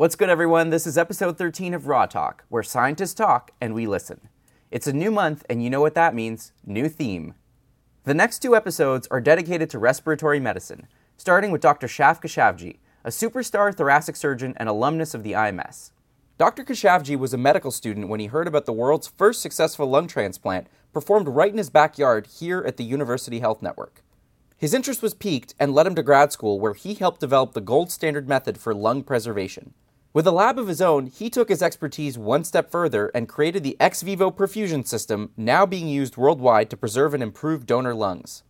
What's good, everyone? This is episode 13 of Raw Talk, where scientists talk and we listen. It's a new month, and you know what that means new theme. The next two episodes are dedicated to respiratory medicine, starting with Dr. Shaf Keshavjee, a superstar thoracic surgeon and alumnus of the IMS. Dr. Keshavjee was a medical student when he heard about the world's first successful lung transplant performed right in his backyard here at the University Health Network. His interest was piqued and led him to grad school, where he helped develop the gold standard method for lung preservation. With a lab of his own, he took his expertise one step further and created the ex vivo perfusion system now being used worldwide to preserve and improve donor lungs.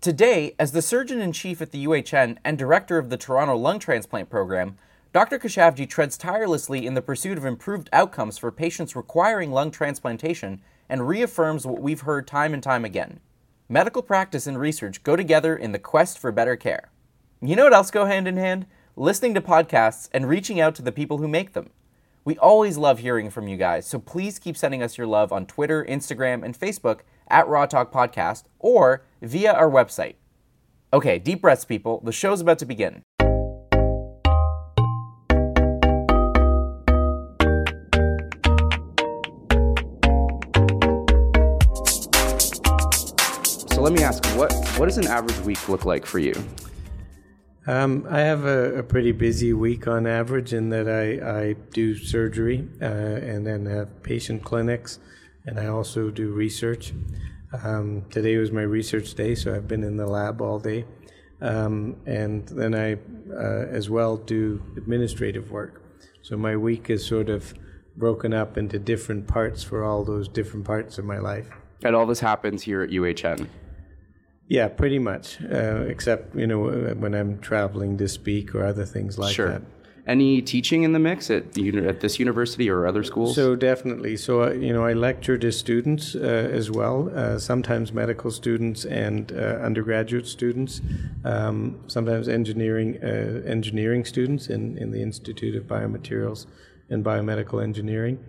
Today, as the surgeon in chief at the UHN and director of the Toronto Lung Transplant Program, Dr. Keshavjee treads tirelessly in the pursuit of improved outcomes for patients requiring lung transplantation and reaffirms what we've heard time and time again. Medical practice and research go together in the quest for better care. You know what else go hand in hand? Listening to podcasts and reaching out to the people who make them. We always love hearing from you guys, so please keep sending us your love on Twitter, Instagram, and Facebook at Raw Talk Podcast or via our website. Okay, deep breaths, people. The show's about to begin. So let me ask, what what does an average week look like for you? Um, I have a, a, pretty busy week on average in that I, I do surgery uh, and then have patient clinics, and I also do research. Um, today was my research day, so I've been in the lab all day. Um, and then I, uh, as well, do administrative work. So my week is sort of broken up into different parts for all those different parts of my life. And all this happens here at UHN? Yeah, pretty much. Uh, except you know when I'm traveling to speak or other things like sure. that. Any teaching in the mix at the, at this university or other schools? So definitely. So uh, you know, I lecture to students uh, as well. Uh, sometimes medical students and uh, undergraduate students. Um, sometimes engineering uh, engineering students in in the Institute of Biomaterials and Biomedical Engineering.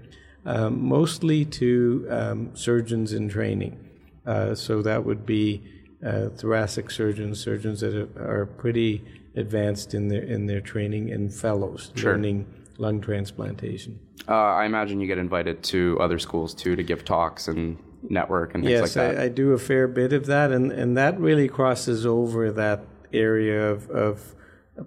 Um, mostly to um, surgeons in training. Uh, so that would be uh, thoracic surgeons, surgeons that are, are, pretty advanced in their in their training, and fellows sure. learning lung transplantation. Uh, I imagine you get invited to other schools too to give talks and network and things yes, like that. Yes, I, I, do a fair bit of that, and, and that really crosses over that area of, of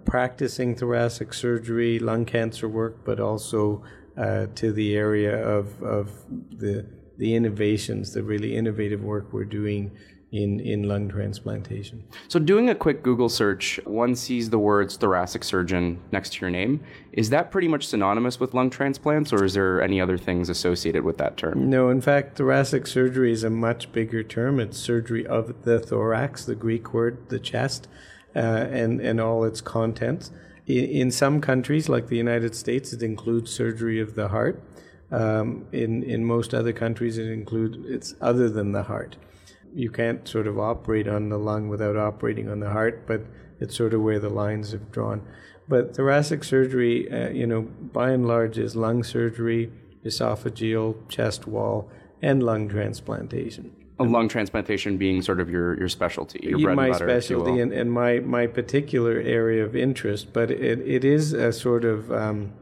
practicing thoracic surgery, lung cancer work, but also uh, to the area of, of the the innovations, the really innovative work we're doing in, in lung transplantation. So, doing a quick Google search, one sees the words thoracic surgeon next to your name. Is that pretty much synonymous with lung transplants, or is there any other things associated with that term? No, in fact, thoracic surgery is a much bigger term. It's surgery of the thorax, the Greek word, the chest, uh, and, and all its contents. In, in some countries, like the United States, it includes surgery of the heart. Um, in in most other countries, it includes it's other than the heart you can't sort of operate on the lung without operating on the heart, but it's sort of where the lines have drawn. But thoracic surgery, uh, you know, by and large, is lung surgery, esophageal, chest wall, and lung transplantation. A lung transplantation being sort of your, your specialty, your bread my and butter, specialty and, and my, my particular area of interest. But it, it is a sort of um,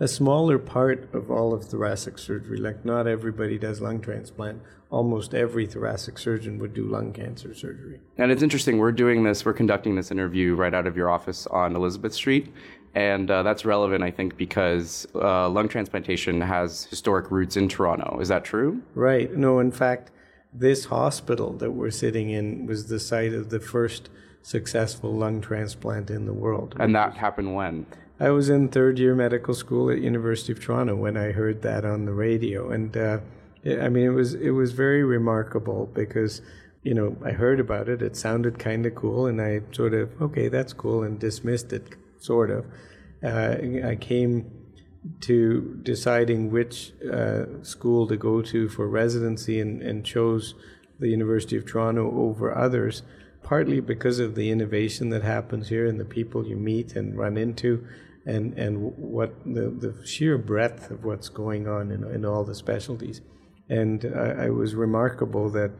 a smaller part of all of thoracic surgery. Like not everybody does lung transplant. Almost every thoracic surgeon would do lung cancer surgery. And it's interesting. We're doing this. We're conducting this interview right out of your office on Elizabeth Street, and uh, that's relevant, I think, because uh, lung transplantation has historic roots in Toronto. Is that true? Right. No. In fact, this hospital that we're sitting in was the site of the first successful lung transplant in the world. And that happened when? I was in third year medical school at University of Toronto when I heard that on the radio, and uh, I mean it was it was very remarkable because you know I heard about it. It sounded kind of cool, and I sort of okay, that's cool, and dismissed it sort of. Uh, I came to deciding which uh, school to go to for residency, and, and chose the University of Toronto over others partly because of the innovation that happens here and the people you meet and run into, and and what the, the sheer breadth of what's going on in, in all the specialties. And I, I was remarkable that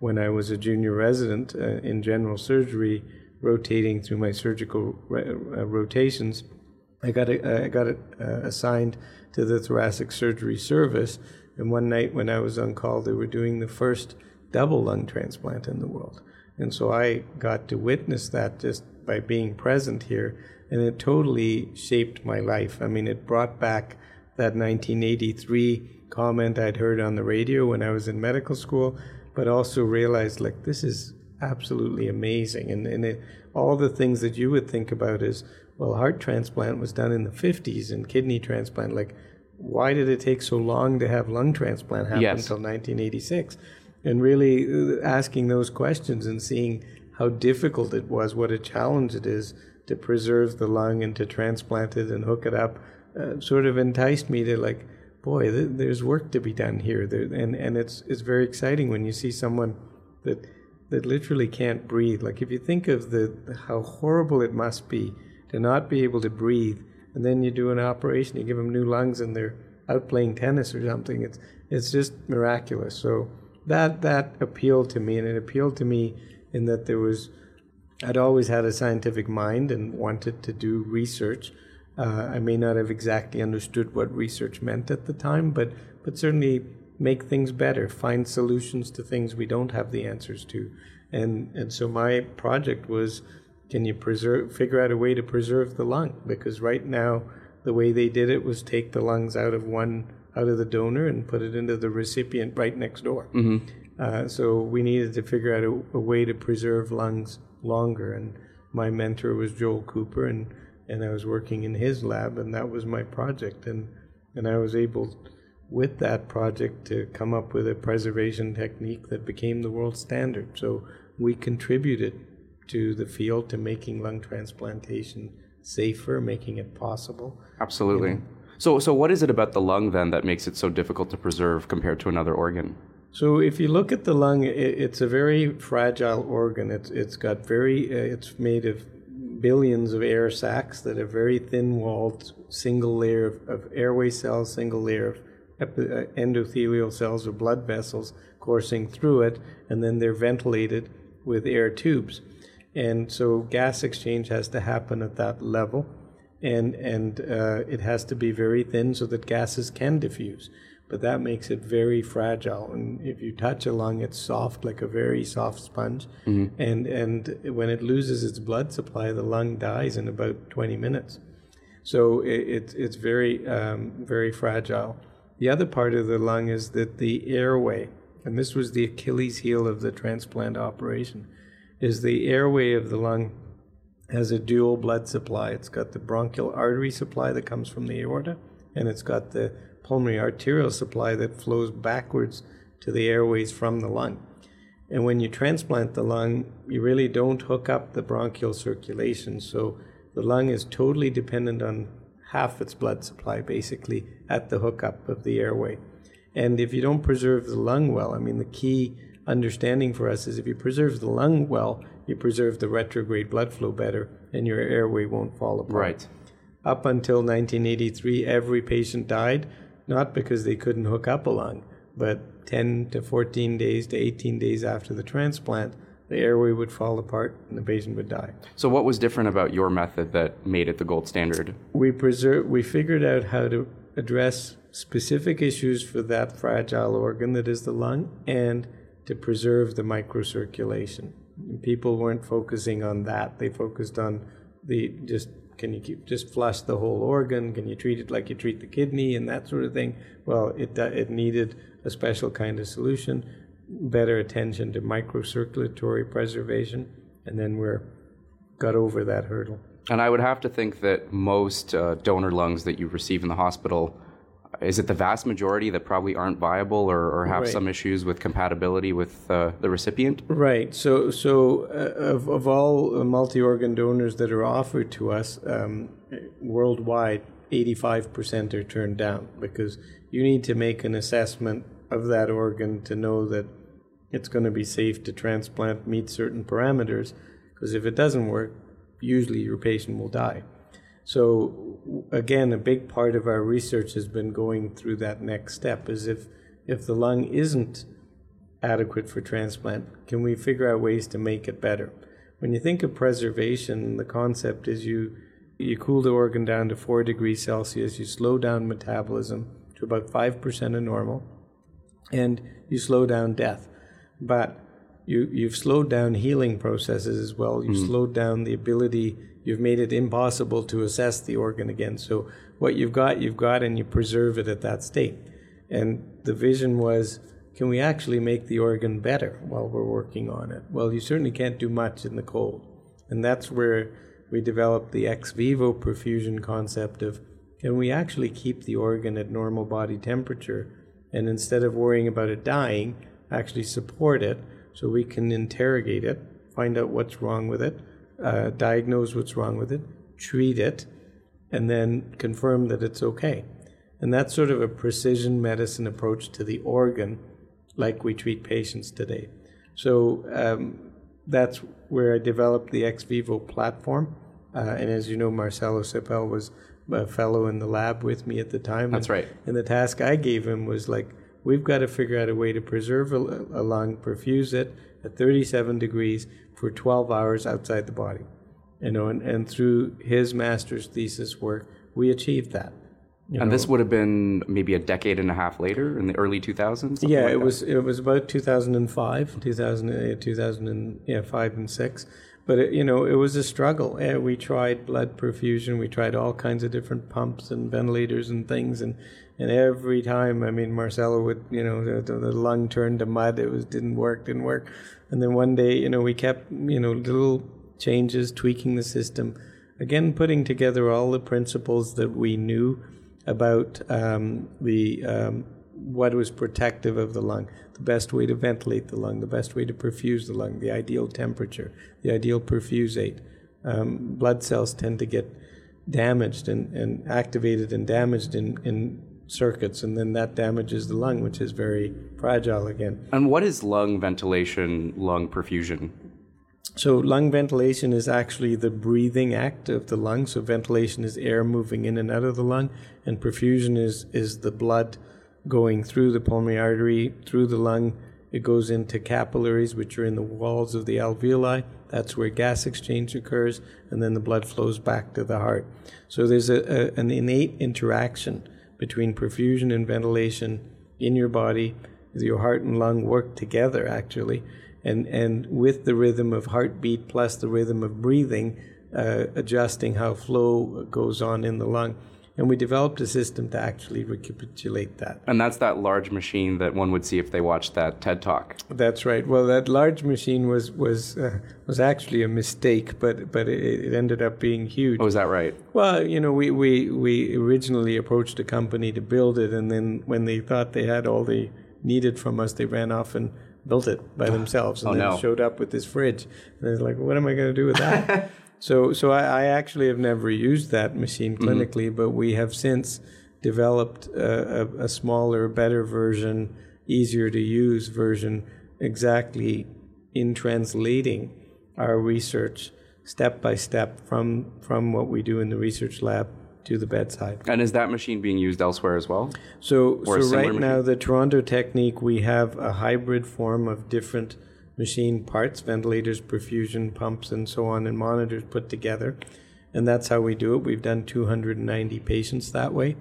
when I was a junior resident uh, in general surgery, rotating through my surgical re- uh, rotations, I got a, I got it, uh, assigned to the thoracic surgery service. And one night when I was on call, they were doing the first double lung transplant in the world. And so I got to witness that just by being present here. And it totally shaped my life. I mean, it brought back that 1983 comment I'd heard on the radio when I was in medical school, but also realized like this is absolutely amazing. And, and it, all the things that you would think about is, well, heart transplant was done in the 50s and kidney transplant. Like, why did it take so long to have lung transplant happen Yes. until 1986? And really uh, asking those questions and seeing how difficult it was, what a challenge it is to preserve the lung and to transplant it and hook it up, uh, sort of enticed me to like, boy, th- there's work to be done here. There, and and it's it's very exciting when you see someone that that literally can't breathe. Like if you think of the how horrible it must be to not be able to breathe, and then you do an operation, you give them new lungs, and they're out playing tennis or something. It's it's just miraculous. So that that appealed to me, and it appealed to me in that there was I'd always had a scientific mind and wanted to do research. Uh, I may not have exactly understood what research meant at the time, but but certainly make things better, find solutions to things we don't have the answers to, and and so my project was, can you preserve, figure out a way to preserve the lung? Because right now, the way they did it was take the lungs out of one out of the donor and put it into the recipient right next door. Uh, so we needed to figure out a, a way to preserve lungs longer. And my mentor was Joel Cooper, and, and I was working in his lab, and that was my project. And, and I was able, with that project, to come up with a preservation technique that became the world standard. So we contributed to the field to making lung transplantation safer, making it possible. Absolutely. So, so what is it about the lung then that makes it so difficult to preserve compared to another organ? So if you look at the lung, i it's a very fragile organ. It's it's got very uh, it's made of billions of air sacs that are very thin-walled, single layer of, of airway cells, single layer of uh, endothelial cells or blood vessels coursing through it, and then they're ventilated with air tubes. And so gas exchange has to happen at that level, and and uh, it has to be very thin so that gases can diffuse but that makes it very fragile. And if you touch a lung, it's soft, like a very soft sponge. And and when it loses its blood supply, the lung dies in about 20 minutes. So it, it's it's very um, very fragile. The other part of the lung is that the airway, and this was the Achilles heel of the transplant operation, is the airway of the lung has a dual blood supply. It's got the bronchial artery supply that comes from the aorta, and it's got the pulmonary arterial supply that flows backwards to the airways from the lung. And when you transplant the lung, you really don't hook up the bronchial circulation. So the lung is totally dependent on half its blood supply, basically, at the hookup of the airway. And if you don't preserve the lung well, I mean, the key understanding for us is if you preserve the lung well, you preserve the retrograde blood flow better, and your airway won't fall apart. Right. Up until 1983, every patient died, not because they couldn't hook up a lung, but 10 to 14 days to 18 days after the transplant, the airway would fall apart and the patient would die. So, what was different about your method that made it the gold standard? We preserve, we figured out how to address specific issues for that fragile organ that is the lung and to preserve the microcirculation. People weren't focusing on that. They focused on the just can you keep just flush the whole organ? Can you treat it like you treat the kidney and that sort of thing? Well, it uh, it needed a special kind of solution, better attention to microcirculatory preservation, and then we're got over that hurdle. And I would have to think that most uh, donor lungs that you receive in the hospital, is it the vast majority that probably aren't viable or, or have Right. some issues with compatibility with uh, the recipient? Right. So, so uh, of, of all uh, multi-organ donors that are offered to us um, worldwide, 85% are turned down because you need to make an assessment of that organ to know that it's going to be safe to transplant, meet certain parameters. Because if it doesn't work, usually your patient will die. So again, a big part of our research has been going through that next step. Is if if the lung isn't adequate for transplant, can we figure out ways to make it better? When you think of preservation, the concept is you You cool the organ down to 4 degrees Celsius, you slow down metabolism to about 5% of normal, and you slow down death. But you, you've slowed down healing processes as well. You've mm. slowed down the ability, you've made it impossible to assess the organ again. So what you've got, you've got, and you preserve it at that state. And the vision was can we actually make the organ better while we're working on it? Well, you certainly can't do much in the cold. And that's where we developed the ex vivo perfusion concept of can we actually keep the organ at normal body temperature and instead of worrying about it dying, actually support it so we can interrogate it, find out what's wrong with it, uh, diagnose what's wrong with it, treat it, and then confirm that it's okay. And that's sort of a precision medicine approach to the organ like we treat patients today. So um, that's where I developed the ex vivo platform. Uh, and as you know, Marcelo Cypel was a fellow in the lab with me at the time. That's and, right. And the task I gave him was like, we've got to figure out a way to preserve a, a lung, perfuse it at 37 degrees for 12 hours outside the body. You know, and, and through his master's thesis work, we achieved that. You and know. this would have been maybe a decade and a half later in the early 2000s. Yeah, like it was it was about 2005, 2000, 2005 uh, and six. But it, you know, it was a struggle. we tried blood perfusion, we tried all kinds of different pumps and ventilators and things, and and every time, I mean, Marcelo would, you know, the, the lung turned to mud. It was didn't work, didn't work, and then one day, you know, we kept, you know, little changes, tweaking the system, again, putting together all the principles that we knew about um, the um, what was protective of the lung, the best way to ventilate the lung, the best way to perfuse the lung, the ideal temperature, the ideal perfusate. Um, blood cells tend to get damaged and, and activated and damaged in, in circuits, and then that damages the lung, which is very fragile again. And what is lung ventilation, lung perfusion? So, lung ventilation is actually the breathing act of the lung. So, ventilation is air moving in and out of the lung, and perfusion is, is the blood going through the pulmonary artery, through the lung. It goes into capillaries, which are in the walls of the alveoli. That's where gas exchange occurs, and then the blood flows back to the heart. So, there's a, a an innate interaction between perfusion and ventilation in your body. Your heart and lung work together, actually and and with the rhythm of heartbeat plus the rhythm of breathing, uh, adjusting how flow goes on in the lung. And we developed a system to actually recapitulate that. And that's that large machine that one would see if they watched that TED talk. That's right. Well, that large machine was was uh, was actually a mistake, but but it, it, ended up being huge. Oh, is that right? Well, you know, we, we we originally approached a company to build it, and then when they thought they had all they needed from us, they ran off and built it by themselves and oh, then no. showed up with this fridge. And I was like, what am I going to do with that? so so I, I, actually have never used that machine mm-hmm. clinically, mm-hmm. but we have since developed a, a, a, smaller, better version, easier to use version, exactly in translating our research step by step from from what we do in the research lab to the bedside. And is that machine being used elsewhere as well? So, so right machine? now, the Toronto technique, we have a hybrid form of different machine parts, ventilators, perfusion pumps, and so on, and monitors put together. And that's how we do it. We've done 290 patients that way.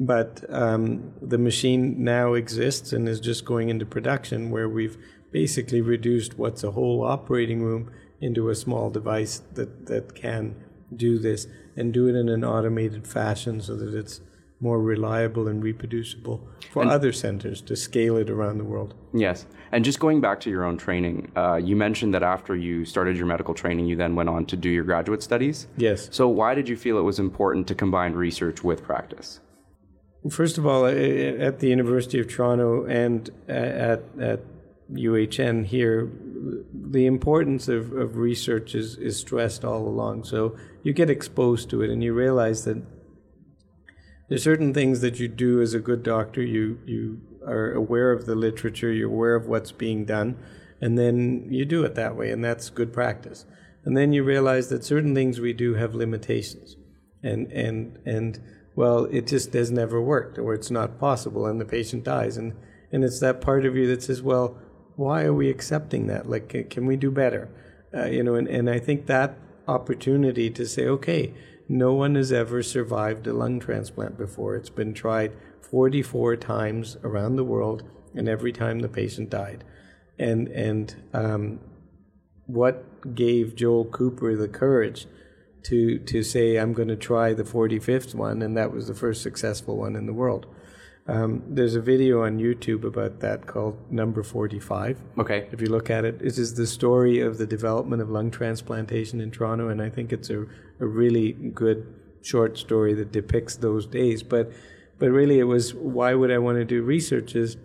But um, the machine now exists and is just going into production where we've basically reduced what's a whole operating room into a small device that, that can do this and do it in an automated fashion so that it's more reliable and reproducible for and other centers to scale it around the world. Yes. And just going back to your own training, uh, you mentioned that after you started your medical training, you then went on to do your graduate studies. Yes. So, why did you feel it was important to combine research with practice? First of all, at the University of Toronto and at, at UHN here, the importance of, of research is, is stressed all along. So you get exposed to it and you realize that there's certain things that you do as a good doctor. You, you are aware of the literature, you're aware of what's being done, and then you do it that way, and that's good practice. And then you realize that certain things we do have limitations. And, and, and well, it just has never worked, or it's not possible, and the patient dies. And, and it's that part of you that says, well, why are we accepting that? Like, can we do better? Uh, you know, and, and I think that opportunity to say, okay, no one has ever survived a lung transplant before. It's been tried 44 times around the world, and every time the patient died. And and um, what gave Joel Cooper the courage to to say, I'm going to try the 45th one, and that was the first successful one in the world. Um, there's a video on YouTube about that called Number 45. Okay. If you look at it, it is the story of the development of lung transplantation in Toronto, and I think it's a, a really good short story that depicts those days. But, but really, it was why would I want to do research? Is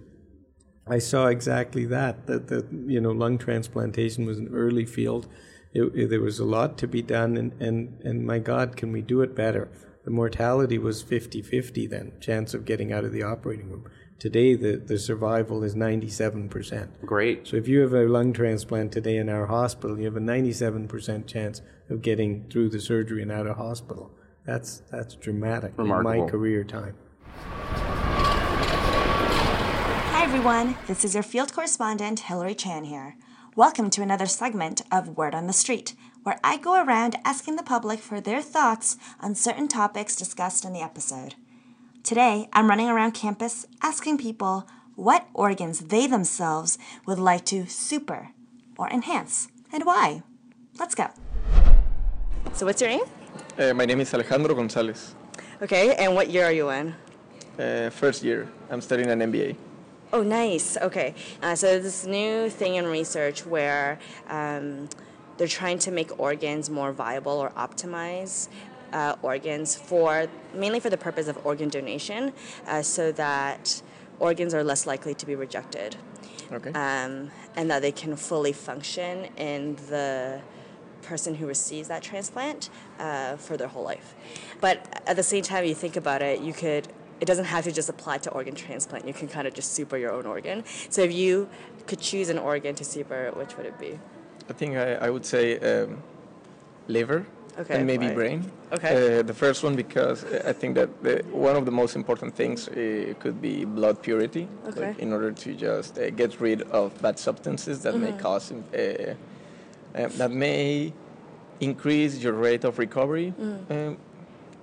I saw exactly that that that you know lung transplantation was an early field. It, it, there was a lot to be done, and, and, and my God, can we do it better? The mortality was 50 50 then, chance of getting out of the operating room. Today, the, the survival is 97%. Great. So, if you have a lung transplant today in our hospital, you have a 97% chance of getting through the surgery and out of hospital. That's, that's dramatic Remarkable. in my career time. Hi, everyone. This is your field correspondent, Hilary Chan here. Welcome to another segment of Word on the Street, where I go around asking the public for their thoughts on certain topics discussed in the episode. Today, I'm running around campus asking people what organs they themselves would like to super or enhance and why. Let's go. So, what's your name? Uh, my name is Alejandro Gonzalez. Okay, and what year are you in? Uh, first year. I'm studying an MBA. Oh, nice. Okay. Uh, so this new thing in research where um, they're trying to make organs more viable or optimize uh, organs for mainly for the purpose of organ donation, uh, so that organs are less likely to be rejected, Okay. um, and that they can fully function in the person who receives that transplant uh, for their whole life. But at the same time, you think about it, you could. It doesn't have to just apply to organ transplant. You can kind of just super your own organ. So if you could choose an organ to super, which would it be? I think I, I would say um, liver Okay, and maybe why? brain. Okay. Uh, the first one because uh, I think that the, one of the most important things uh, could be blood purity. Okay. Like in order to just uh, get rid of bad substances that Mm-hmm. may cause uh, uh, that may increase your rate of recovery. Mm. Um,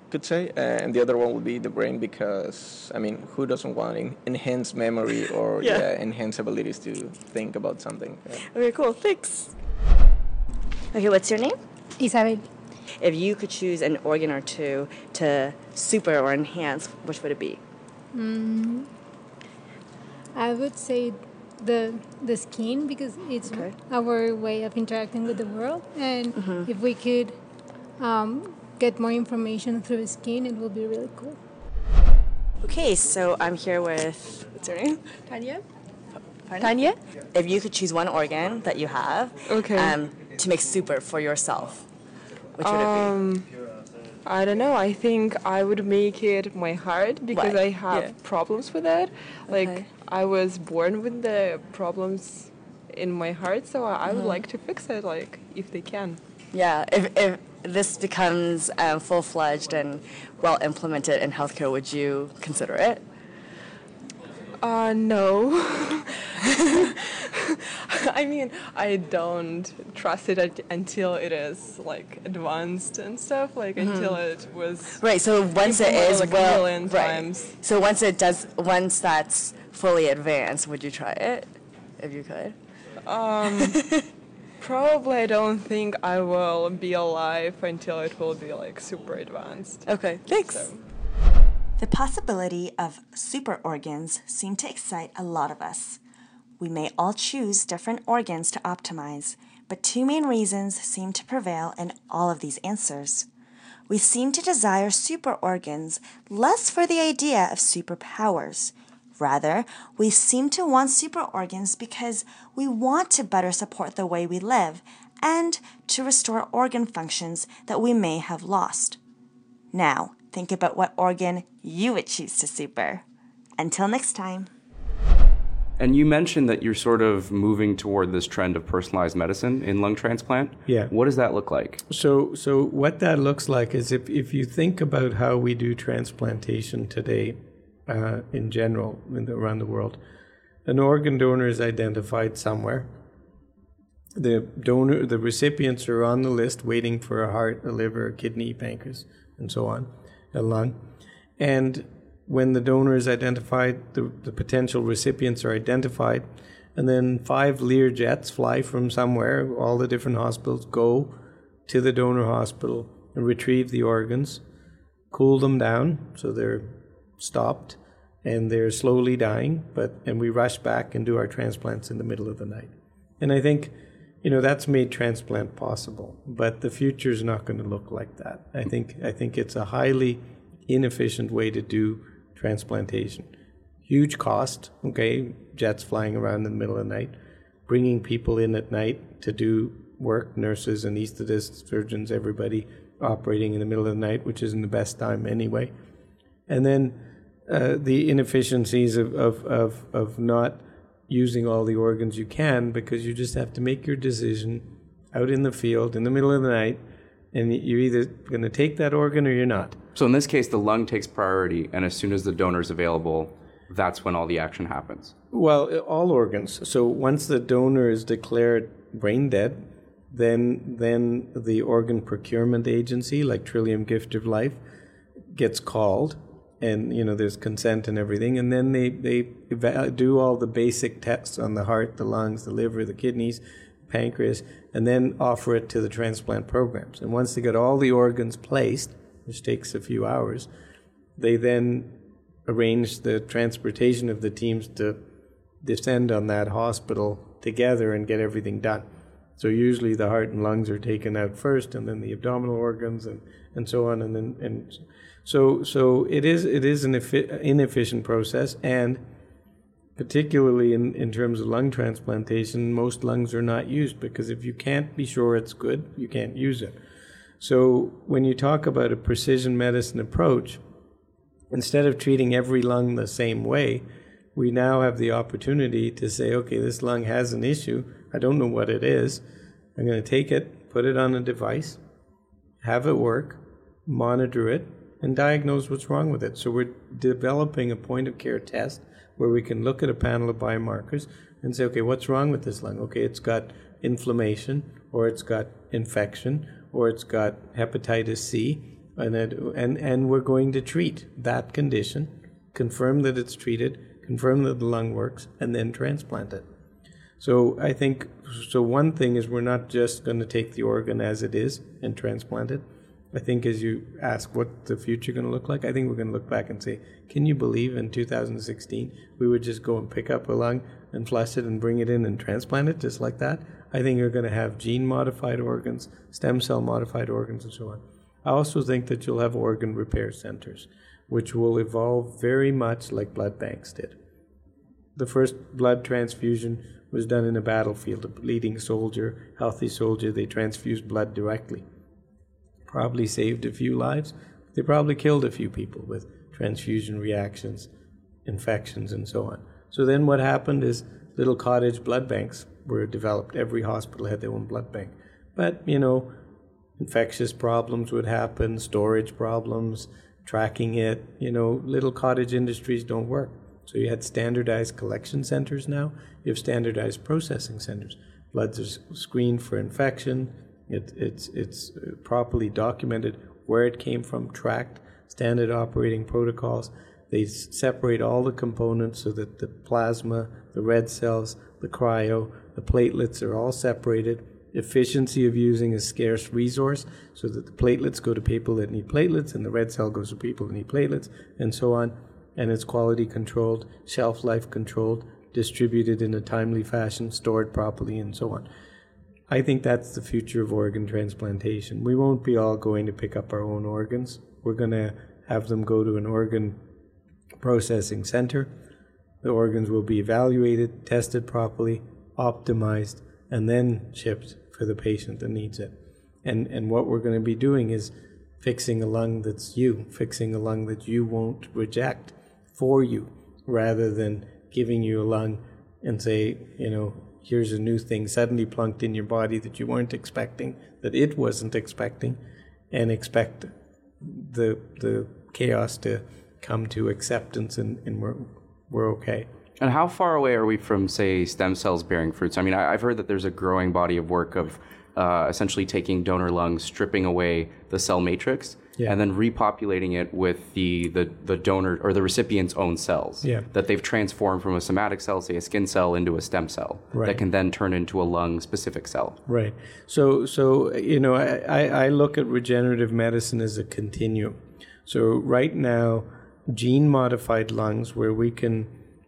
could say, and the other one would be the brain because I mean, who doesn't want en- enhanced memory or Yeah. yeah. enhanced abilities to think about something? Yeah. Okay, cool. Thanks. Okay, what's your name? Isabel. If you could choose an organ or two to super or enhance, which would it be? I would say the the skin because it's Okay. our way of interacting with the world, and if we could um, get more information through skin, it would be really cool. Okay, so I'm here with. What's your name? Tanya? Pardon? Tanya? If you could choose one organ that you have Okay. um, to make super for yourself, which would Um, it be? I don't know. I think I would make it my heart because Why? I have Yeah. problems with it. Like Okay. I was born with the problems in my heart, so I, I Mm-hmm. would like to fix it. Like if they can. Yeah, if, if this becomes um, full fledged and well implemented in healthcare, would you consider it? Uh, no. I mean, I don't trust it until it is like advanced and stuff. Like mm-hmm. until it was. Right. So once it is Implemented, is like, a well, million right. times. So once it does, once that's fully advanced, would you try it if you could? Um, probably, I don't think I will be alive until it will be like super advanced. Okay. Thanks. So- The possibility of super organs seem to excite a lot of us. We may all choose different organs to optimize, but two main reasons seem to prevail in all of these answers. We seem to desire super organs less for the idea of superpowers. Rather, we seem to want super organs because we want to better support the way we live and to restore organ functions that we may have lost. Now, think about what organ you would choose to super. Until next time. And you mentioned that you're sort of moving toward this trend of personalized medicine in lung transplant. Yeah. What does that look like? So, so what that looks like is if, if you think about how we do transplantation today, uh, in general, in the, around the world, an organ donor is identified somewhere, the donor, the recipients are on the list waiting for a heart, a liver, a kidney, pancreas, and so on, a lung. And when the donor is identified, the, the potential recipients are identified, and then five Lear jets fly from somewhere, all the different hospitals go to the donor hospital and retrieve the organs, cool them down so they're stopped and they're slowly dying, but and we rush back and do our transplants in the middle of the night. And I think you know that's made transplant possible but the future is not going to look like that i think i think it's a highly inefficient way to do transplantation huge cost okay jets flying around in the middle of the night bringing people in at night to do work nurses anesthetists surgeons everybody operating in the middle of the night which isn't the best time anyway and then uh, the inefficiencies of, of, of, of not using all the organs you can because you just have to make your decision out in the field in the middle of the night and you're either going to take that organ or you're not. So in this case, the lung takes priority, and as soon as the donor is available, that's when all the action happens. Well, all organs. So once the donor is declared brain dead, then then the organ procurement agency, like Trillium Gift of Life, gets called and you know there's consent and everything and then they they do all the basic tests on the heart the lungs the liver the kidneys pancreas and then offer it to the transplant programs and once they get all the organs placed which takes a few hours they then arrange the transportation of the teams to descend on that hospital together and get everything done so usually the heart and lungs are taken out first and then the abdominal organs and, and so on and then and so, so it is it is an inefficient process, and particularly in, in terms of lung transplantation, most lungs are not used because if you can't be sure it's good, you can't use it. So, when you talk about a precision medicine approach, instead of treating every lung the same way, we now have the opportunity to say, okay, this lung has an issue. I don't know what it is. I'm going to take it, put it on a device, have it work, monitor it, and diagnose what's wrong with it. So we're developing a point of care test where we can look at a panel of biomarkers and say, okay, what's wrong with this lung? Okay, it's got inflammation, or it's got infection, or it's got hepatitis C, and it, and and we're going to treat that condition, confirm that it's treated, confirm that the lung works, and then transplant it. So I think so. One thing is we're not just going to take the organ as it is and transplant it I think as you ask what the future going to look like, I think we're going to look back and say, can you believe in 2016 we would just go and pick up a lung and flush it and bring it in and transplant it just like that? I think you're going to have gene modified organs, stem cell modified organs, and so on. I also think that you'll have organ repair centers, which will evolve very much like blood banks did. The first blood transfusion was done in a battlefield. A bleeding soldier, healthy soldier, they transfused blood directly probably saved a few lives. They probably killed a few people with transfusion reactions, infections, and so on. So then what happened is little cottage blood banks were developed. Every hospital had their own blood bank. But, you know, infectious problems would happen, storage problems, tracking it. You know, little cottage industries don't work. So you had standardized collection centers now, you have standardized processing centers. Bloods are screened for infection, it, it's, it's uh, properly documented where it came from, tracked, standard operating protocols. They separate all the components so that the plasma, the red cells, the cryo, the platelets are all separated. Efficiency of using a scarce resource so that the platelets go to people that need platelets and the red cell goes to people that need platelets and so on. And it's quality controlled, shelf life controlled, distributed in a timely fashion, stored properly, and so on. I think that's the future of organ transplantation. We won't be all going to pick up our own organs. We're going to have them go to an organ processing center. The organs will be evaluated, tested properly, optimized, and then shipped for the patient that needs it. And, and what we're going to be doing is fixing a lung that's you, fixing a lung that you won't reject for you, rather than giving you a lung and say, you know, here's a new thing suddenly plunked in your body that you weren't expecting, that it wasn't expecting, and expect the the chaos to come to acceptance and, and we're we're okay. And how far away are we from, say, stem cells bearing fruits? I mean, I, I've heard that there's a growing body of work of uh, essentially taking donor lungs, stripping away the cell matrix, Yeah. and then repopulating it with the, the, the donor or the recipient's own cells Yeah. that they've transformed from a somatic cell, say a skin cell, into a stem cell Right. that can then turn into a lung specific cell. Right. So, so you know, I I look at regenerative medicine as a continuum. So right now, gene modified lungs, where we can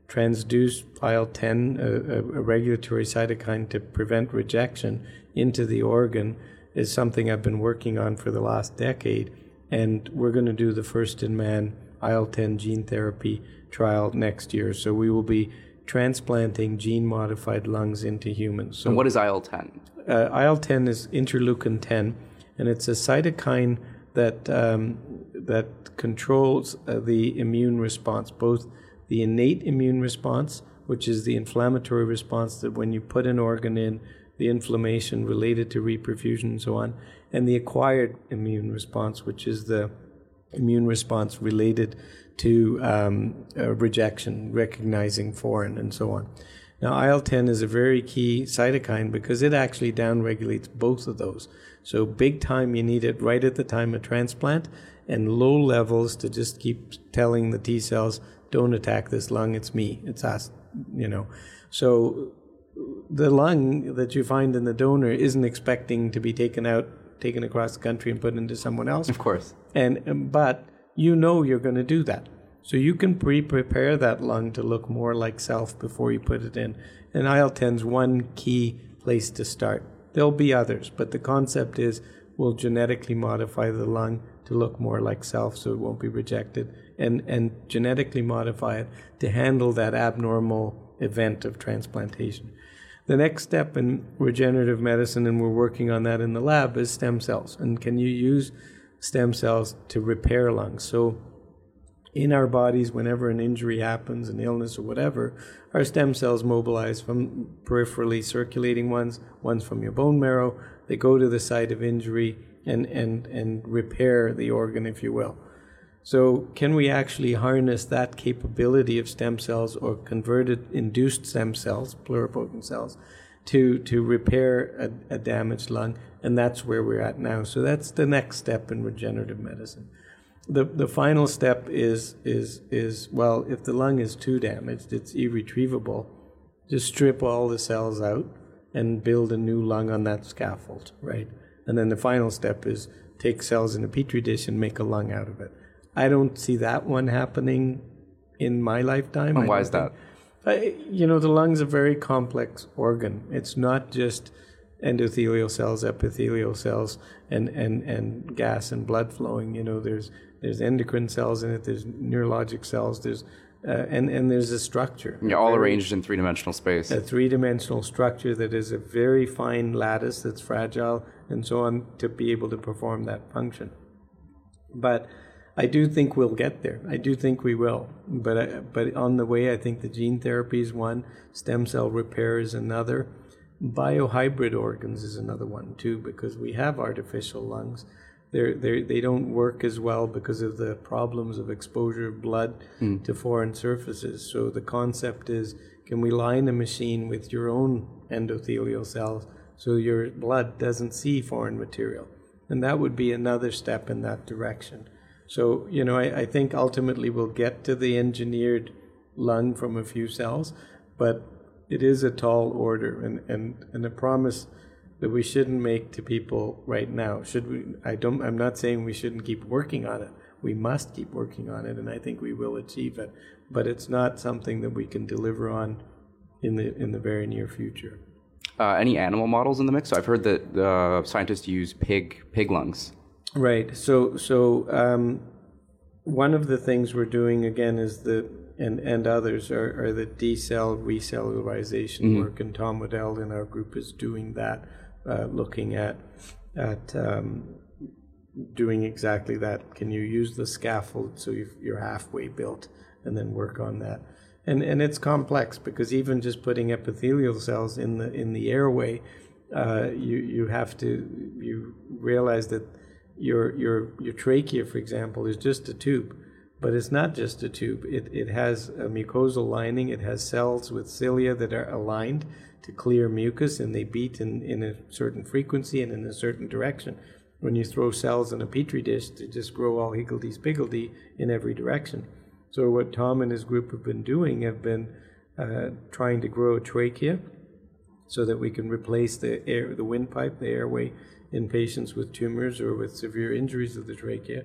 transduce IL ten, a, a, a regulatory cytokine to prevent rejection, into the organ, is something I've been working on for the last decade, and we're going to do the first in man IL ten gene therapy trial next year. So we will be transplanting gene modified lungs into humans. So And what is IL 10? uh, IL 10 is interleukin 10, and it's a cytokine that, um, that controls uh, the immune response, both the innate immune response, which is the inflammatory response that when you put an organ in, the inflammation related to reperfusion and so on, and the acquired immune response, which is the immune response related to um, uh, rejection, recognizing foreign, and so on. Now, IL 10 is a very key cytokine because it actually downregulates both of those. So, big time, you need it right at the time of transplant, and low levels to just keep telling the T cells, don't attack this lung, it's me, it's us, you know. So, the lung that you find in the donor isn't expecting to be taken out, taken across the country, and put into someone else Of course. and um, but you know you're going to do that so you can pre-prepare that lung to look more like self before you put it in and il-10 is one key place to start there'll be others but the concept is we'll genetically modify the lung to look more like self so it won't be rejected and and genetically modify it to handle that abnormal event of transplantation the next step in regenerative medicine, and we're working on that in the lab, is stem cells. And can you use stem cells to repair lungs? So, in our bodies, whenever an injury happens, an illness or whatever, our stem cells mobilize from peripherally circulating ones, ones from your bone marrow. They go to the site of injury and, and, and repair the organ, if you will. So, can we actually harness that capability of stem cells or converted induced stem cells, pluripotent cells, to, to repair a, a damaged lung? And that's where we're at now. So, that's the next step in regenerative medicine. The, the final step is, is, is well, if the lung is too damaged, it's irretrievable, just strip all the cells out and build a new lung on that scaffold, right? And then the final step is take cells in a petri dish and make a lung out of it. I don't see that one happening in my lifetime. And why is that? I, you know, the lung's a very complex organ. It's not just endothelial cells, epithelial cells, and, and, and gas and blood flowing. You know, there's there's endocrine cells in it. There's neurologic cells. There's uh, and and there's a structure. Yeah, all Very- arranged in three dimensional space. a three-dimensional structure that is a very fine lattice that's fragile and so on to be able to perform that function. But I do think we'll get there. I do think we will. But I, but on the way, I think the gene therapy is one, stem cell repair is another, biohybrid organs is another one too, because we have artificial lungs. They're, they're, they don't work as well because of the problems of exposure of blood hmm. to foreign surfaces. So the concept is can we line a machine with your own endothelial cells so your blood doesn't see foreign material? And that would be another step in that direction. So, you know, I, I think ultimately we'll get to the engineered lung from a few cells, but it is a tall order and, and, and a promise that we shouldn't make to people right now. Should we I don't I'm not saying we shouldn't keep working on it. We must keep working on it and I think we will achieve it. But it's not something that we can deliver on in the in the very near future. Uh, any animal models in the mix? So I've heard that uh, scientists use pig pig lungs. Right. So so um, one of the things we're doing again is the and and others are, are the D cell recellularization work, and Tom Waddell in our group is doing that, uh, looking at at um, doing exactly that. Can you use the scaffold so you've, you're halfway built, and then work on that? And and it's complex because even just putting epithelial cells in the in the airway, uh, you you have to you realize that your your your trachea, for example, is just a tube. But it's not just a tube. It, it has a mucosal lining. It has cells with cilia that are aligned to clear mucus and they beat in, in a certain frequency and in a certain direction. When you throw cells in a petri dish, they just grow all higgledy-spiggledy in every direction. So what Tom and his group have been doing have been uh, trying to grow a trachea so that we can replace the air, the windpipe, the airway in patients with tumors or with severe injuries of the trachea,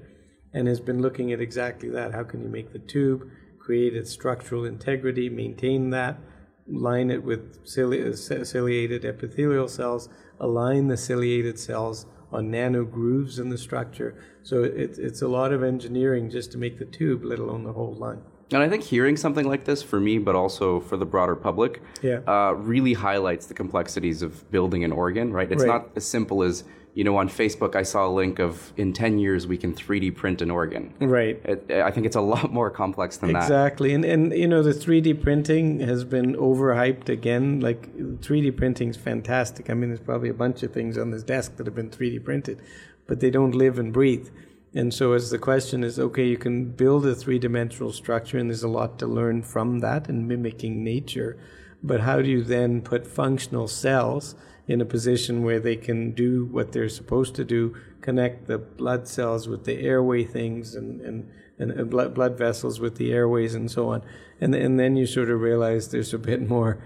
and has been looking at exactly that. How can you make the tube, create its structural integrity, maintain that, line it with cili- ciliated epithelial cells, align the ciliated cells on nano grooves in the structure. So it, it's a lot of engineering just to make the tube, let alone the whole line. And I think hearing something like this for me, but also for the broader public, Yeah. uh, really highlights the complexities of building an organ, right? It's Right. not as simple as, you know, on Facebook, I saw a link of in 10 years we can 3D print an organ. Right. It, I think it's a lot more complex than that. Exactly. And and you know the 3D printing has been overhyped again. Like 3D printing is fantastic. I mean there's probably a bunch of things on this desk that have been 3D printed, but they don't live and breathe. And so as the question is okay, you can build a three-dimensional structure and there's a lot to learn from that and mimicking nature. But how do you then put functional cells in a position where they can do what they're supposed to do, connect the blood cells with the airway things and, and, and uh, blood, blood vessels with the airways and so on. And, and then you sort of realize there's a bit more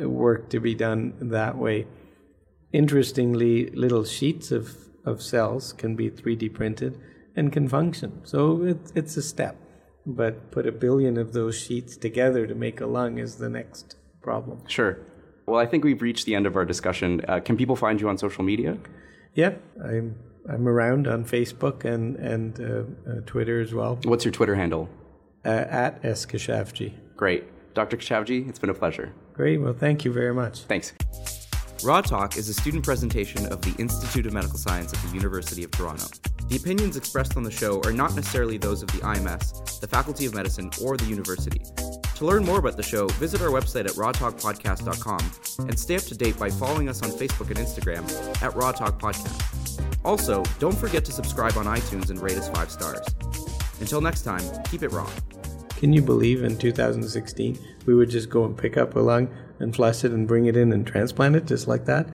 uh, work to be done that way. Interestingly, little sheets of, of cells can be 3D printed and can function. So it, it's a step. But put a billion of those sheets together to make a lung is the next problem. Sure. Well, I think we've reached the end of our discussion. Uh, can people find you on social media? Yep, I'm I'm around on Facebook and and uh, uh, Twitter as well What's your Twitter handle? uh, at SKeshavjee. Great. Dr. Keshavjee, it's been a pleasure. Great. Well, thank you very much. Thanks. Raw Talk is a student presentation of the Institute of Medical Science at the University of Toronto. The opinions expressed on the show are not necessarily those of the IMS, the Faculty of Medicine, or the university. To learn more about the show, visit our website at rawtalkpodcast.com and stay up to date by following us on Facebook and Instagram at Raw Talk Podcast. Also, don't forget to subscribe on iTunes and rate us five stars. Until next time, keep it raw. Can you believe in 2016 we would just go and pick up a lung and flush it and bring it in and transplant it just like that?